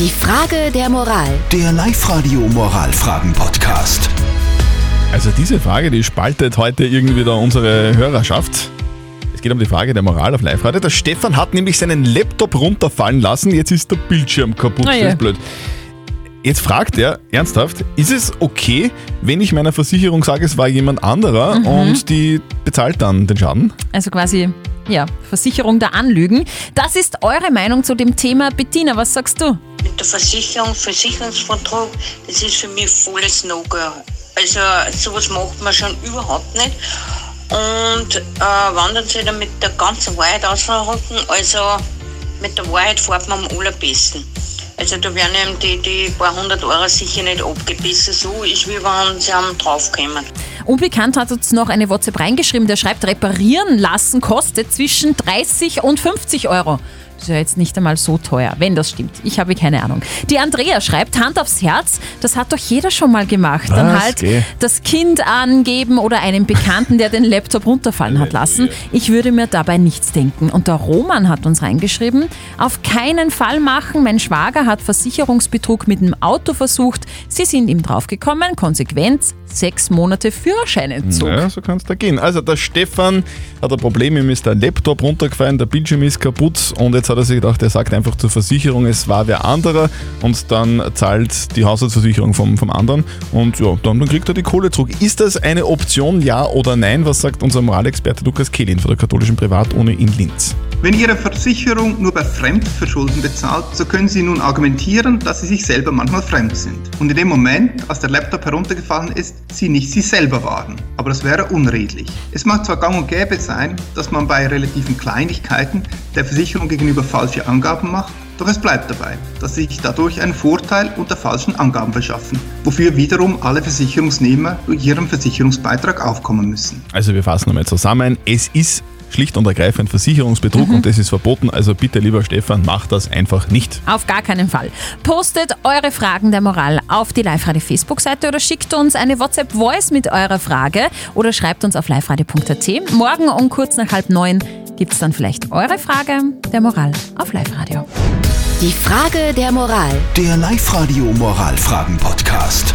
Die Frage der Moral. Der Live-Radio Moralfragen-Podcast. Also diese Frage, die spaltet heute irgendwie da unsere Hörerschaft. Es geht um die Frage der Moral auf Live-Radio. Der Stefan hat nämlich seinen Laptop runterfallen lassen, jetzt ist der Bildschirm kaputt. Das ja. ist blöd. Jetzt fragt er ernsthaft, ist es okay, wenn ich meiner Versicherung sage, es war jemand anderer Mhm. und die bezahlt dann den Schaden? Also quasi, ja, Versicherung der Anlügen. Das ist eure Meinung zu dem Thema. Bettina, was sagst du? Mit der Versicherung, Versicherungsvertrag, das ist für mich volles No-Go. Also sowas macht man schon überhaupt nicht. Und äh, wandern sie dann mit der ganzen Wahrheit ausverhalten, also mit der Wahrheit fährt man am allerbesten. Also da werden eben die, die paar hundert Euro sicher nicht abgebissen. So ist wie wenn sie am draufkommen. Unbekannt hat uns noch eine WhatsApp reingeschrieben, der schreibt, reparieren lassen kostet zwischen 30 und 50 Euro. Das ist ja jetzt nicht einmal so teuer, wenn das stimmt. Ich habe keine Ahnung. Die Andrea schreibt, Hand aufs Herz, das hat doch jeder schon mal gemacht. Dann Was? halt Geh. das Kind angeben oder einen Bekannten, der den Laptop runterfallen hat lassen. Ich würde mir dabei nichts denken. Und der Roman hat uns reingeschrieben, auf keinen Fall machen. Mein Schwager hat Versicherungsbetrug mit dem Auto versucht. Sie sind ihm draufgekommen. Konsequenz, sechs Monate Führerscheinentzug. Ja, so kann es da gehen. Also der Stefan hat ein Problem, ihm ist der Laptop runtergefallen, der Bildschirm ist kaputt und jetzt hat er sich gedacht, er sagt einfach zur Versicherung, es war wer anderer und dann zahlt die Haushaltsversicherung vom, vom anderen und ja, dann, dann kriegt er die Kohle zurück. Ist das eine Option, ja oder nein? Was sagt unser Moralexperte Lukas Kehlin von der katholischen Privatuni in Linz? Wenn Ihre Versicherung nur bei Fremdverschulden bezahlt, so können Sie nun argumentieren, dass Sie sich selber manchmal fremd sind. Und in dem Moment, als der Laptop heruntergefallen ist, Sie nicht Sie selber waren. Aber das wäre unredlich. Es mag zwar gang und gäbe sein, dass man bei relativen Kleinigkeiten der Versicherung gegenüber falsche Angaben macht, doch es bleibt dabei, dass Sie sich dadurch einen Vorteil unter falschen Angaben verschaffen, wofür wiederum alle Versicherungsnehmer durch ihren Versicherungsbeitrag aufkommen müssen. Also wir fassen nochmal zusammen. Es ist schlicht und ergreifend Versicherungsbetrug und das ist verboten. Also bitte, lieber Stefan, mach das einfach nicht. Auf gar keinen Fall. Postet eure Fragen der Moral auf die Live-Radio Facebook-Seite oder schickt uns eine WhatsApp-Voice mit eurer Frage oder schreibt uns auf liveradio.at. Morgen um kurz nach halb neun gibt es dann vielleicht eure Frage der Moral auf Live-Radio. Die Frage der Moral. Der Live-Radio Moralfragen-Podcast.